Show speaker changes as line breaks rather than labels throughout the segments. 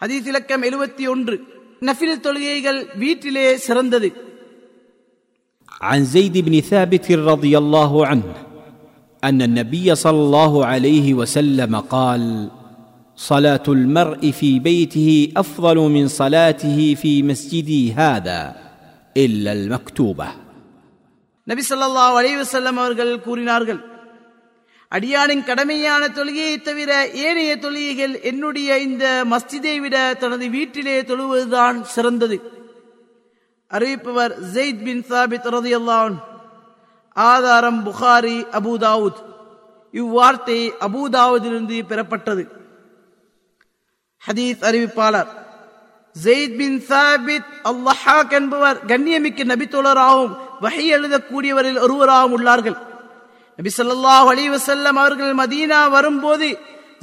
ஹதீஸ் இலக்கம் எழுபத்தி ஒன்று நஃபில் தொழுகைகள் வீட்டிலே சிறந்தது
عن زيد بن ثابت رضي الله عنه ان النبي صلى الله عليه وسلم قال صلاه المرء في بيته افضل من صلاته في مسجدي هذا الا المكتوبه
நபி ஸல்லல்லாஹு அலைஹி வஸல்லம் அவர்கள் கூறினார்கள் அடியானின் கடமையான தொழுகையை தவிர ஏனைய தொழுகைகள் என்னுடைய இந்த மஸ்ஜிதை விட தனது வீட்டிலே தொழுவதுதான் சிறந்தது. அறிவிப்பவர் ஜெயித் பின் சாபித் ரதியல்லாஹு ஆதாரம் புகாரி அபூதாவுத் இவ்வார்த்தை அபூதாவுதிலிருந்து பெறப்பட்டது. ஹதீஸ் அறிவிப்பாளர் ஜெயித் பின் சாபித் அல்லஹாக் என்பவர் கண்ணியமிக்க நபித்தோழராகவும் வகை எழுதக்கூடியவரில் ஒருவராகவும் உள்ளார்கள். நபி ஸல்லல்லாஹு அலைஹி அவர்கள் மதீனா வரும்போது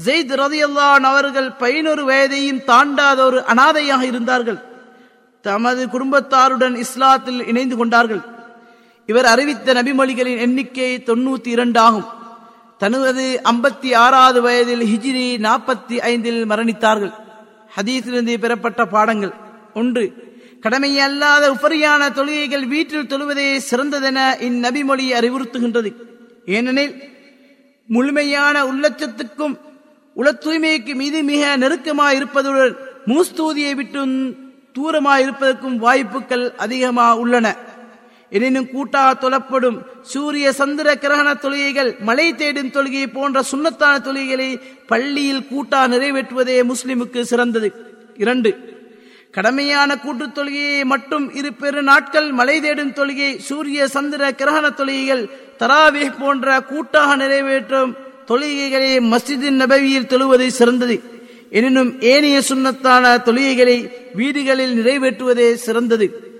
ஜெயித் ரதியல்லான் அவர்கள் பதினொரு வயதையும் தாண்டாத ஒரு அனாதையாக இருந்தார்கள். தமது குடும்பத்தாருடன் இஸ்லாத்தில் இணைந்து கொண்டார்கள். இவர் அறிவித்த நபிமொழிகளின் எண்ணிக்கை தொண்ணூத்தி இரண்டு ஆகும். தனது ஐம்பத்தி ஆறாவது வயதில் ஹிஜ்ரி நாற்பத்தி ஐந்தில் மரணித்தார்கள். ஹதீஸிலிருந்து பெறப்பட்ட பாடங்கள். ஒன்று கடமையல்லாத உபரியான தொழுகைகள் வீட்டில் தொழுவதே சிறந்ததென இந்நபிமொழி அறிவுறுத்துகின்றது. ஏனெனில் முழுமையான உள்ளச்சத்துக்கும் உள தூய்மைக்கு மீது மிக நெருக்கமாக இருப்பதுடன் மூஸ்தூதியை விட்டும் தூரமாக இருப்பதற்கும் வாய்ப்புகள் அதிகமாக உள்ளன. எனினும் கூட்டாக தொழப்படும் சூரிய சந்திர கிரகண தொழுகைகள் மலை தேடும் தொழுகை போன்ற சுண்ணத்தான தொழுகைகளை பள்ளியில் கூட்டாக நிறைவேற்றுவதே முஸ்லிமுக்கு சிறந்தது. இரண்டு கடமையான கூட்டுத் தொழுகையை மட்டும் இரு பெரு நாட்கள் மலை தேடும் தொழுகை சூரிய சந்திர கிரகண தொழுகைகள் தராவே போன்ற கூட்டாக நிறைவேற்றும் தொழுகைகளை மஸ்ஜிதின் நபவியில் தொழுவது சிறந்தது. எனினும் ஏனைய சுண்ணத்தான தொழுகைகளை வீடுகளில் நிறைவேற்றுவதே சிறந்தது.